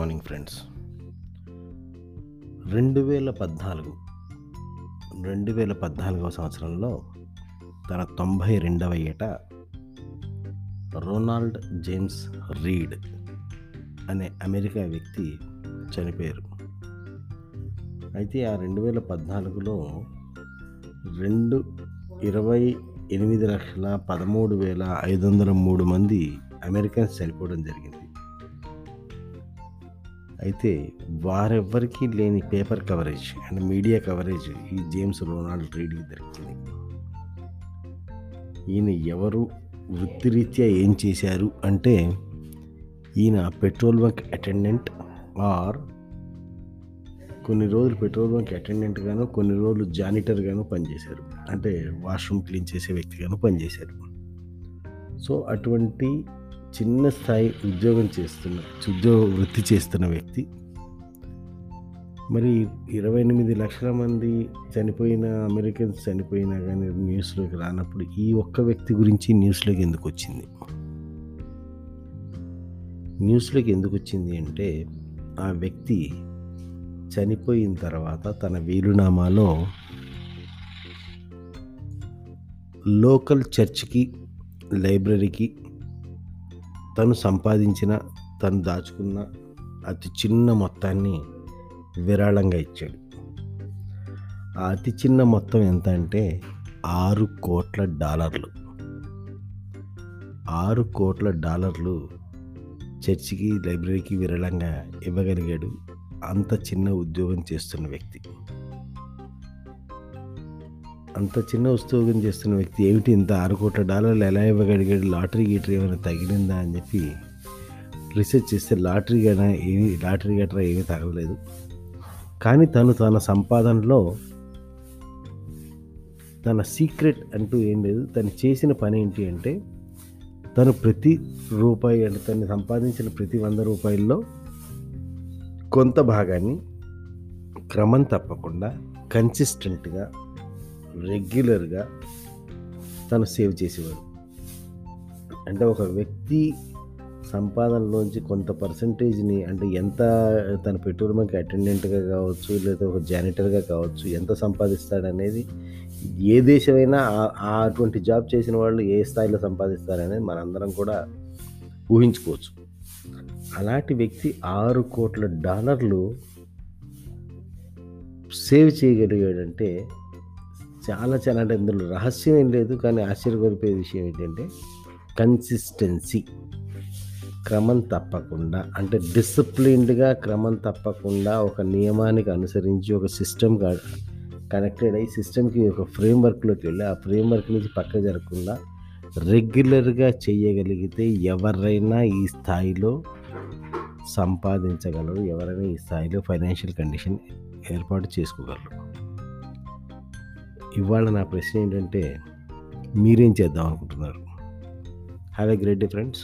Morning friends. రెండు వేల పద్నాలుగు రెండు వేల పద్నాలుగవ సంవత్సరంలో తన తొంభై రెండవ ఏట రొనాల్డ్ జేమ్స్ రీడ్ అనే అమెరికా వ్యక్తి చనిపోయారు. అయితే ఆ రెండు వేల పద్నాలుగులో రెండు ఇరవై ఎనిమిది లక్షల పదమూడు వేల ఐదు వందల మూడు మంది అమెరికన్స్ చనిపోవడం జరిగింది. అయితే వారెవ్వరికీ లేని paper coverage and media coverage ఈ జేమ్స్ రొనాల్డ్ రీడ్కి దొరికింది. ఈయన ఎవరు? వృత్తిరీత్యా ఏం చేశారు? అంటే ఈయన పెట్రోల్ బంక్ అటెండెంట్ ఆర్ కొన్ని రోజులు పెట్రోల్ బంక్ అటెండెంట్గాను కొన్ని రోజులు జానిటర్గాను పనిచేశారు. అంటే వాష్రూమ్ క్లీన్ చేసే వ్యక్తిగాను పనిచేశారు. సో అటువంటి చిన్న స్థాయి ఉద్యోగం చేస్తున్న ఉద్యోగ వృత్తి చేస్తున్న వ్యక్తి. మరి ఇరవై ఎనిమిది లక్షల మంది చనిపోయిన అమెరికన్స్ చనిపోయినా కానీ న్యూస్లోకి రానప్పుడు ఈ ఒక్క వ్యక్తి గురించి న్యూస్లోకి ఎందుకు వచ్చింది? న్యూస్లోకి ఎందుకు వచ్చింది అంటే ఆ వ్యక్తి చనిపోయిన తర్వాత తన వీలునామాలో లోకల్ చర్చ్కి లైబ్రరీకి తను సంపాదించిన తను దాచుకున్న అతి చిన్న మొత్తాన్ని విరాళంగా ఇచ్చాడు. ఆ అతి చిన్న మొత్తం ఎంత అంటే ఆరు కోట్ల డాలర్లు. ఆరు కోట్ల డాలర్లు చర్చికి లైబ్రరీకి విరాళంగా ఇవ్వగలిగాడు అంత చిన్న ఉద్యోగం చేస్తున్న వ్యక్తి. అంత చిన్న ఉద్యోగం చేస్తున్న వ్యక్తి ఏమిటి? ఇంత ఆరు కోట్ల డాలర్లు ఎలా ఇవ్వగలిగాడు? లాటరీ గీటరీ ఏమైనా తగిలిందా అని చెప్పి రీసెర్చ్ చేస్తే లాటరీ గన ఏమి లాటరీ గట్రా ఏమీ తగలలేదు. కానీ తను తన సంపాదనలో తన సీక్రెట్ అంటూ ఏం లేదు. తను చేసిన పని ఏంటి అంటే తను ప్రతి రూపాయి అంటే తను సంపాదించిన ప్రతి వంద రూపాయల్లో కొంత భాగాన్ని క్రమం తప్పకుండా కన్సిస్టెంట్గా రెగ్యులర్గా తను సేవ్ చేసేవాడు. అంటే ఒక వ్యక్తి సంపాదనలోంచి కొంత పర్సంటేజ్ని అంటే ఎంత తన పెట్రోల్ బంక్ అటెండెంట్గా కావచ్చు లేదా ఒక జానిటర్గా కావచ్చు ఎంత సంపాదిస్తాడనేది ఏ దేశమైనా ఆ అటువంటి జాబ్ చేసిన వాళ్ళు ఏ స్థాయిలో సంపాదిస్తారనేది మనందరం కూడా ఊహించుకోవచ్చు. అలాంటి వ్యక్తి ఆరు కోట్ల డాలర్లు సేవ్ చేయగలిగాడంటే చాలా చాలా అంటే ఇందులో రహస్యం ఏం లేదు కానీ ఆశ్చర్యపరిపోయే విషయం ఏంటంటే కన్సిస్టెన్సీ క్రమం తప్పకుండా అంటే డిసిప్లిన్డ్గా క్రమం తప్పకుండా ఒక నియమానికి అనుసరించి ఒక సిస్టమ్ కనెక్టెడ్ అయ్యి సిస్టమ్కి ఒక ఫ్రేమ్వర్క్లోకి వెళ్ళి ఆ ఫ్రేమ్వర్క్ నుంచి పక్క జరగకుండా రెగ్యులర్గా చేయగలిగితే ఎవరైనా ఈ స్థాయిలో సంపాదించగలరు ఎవరైనా ఈ స్థాయిలో ఫైనాన్షియల్ కండిషన్ ఏర్పాటు చేసుకోగలరు. ఇవాళ నా ప్రశ్న ఏంటంటే మీరేం చేద్దాం అనుకుంటున్నారు? Have a great day friends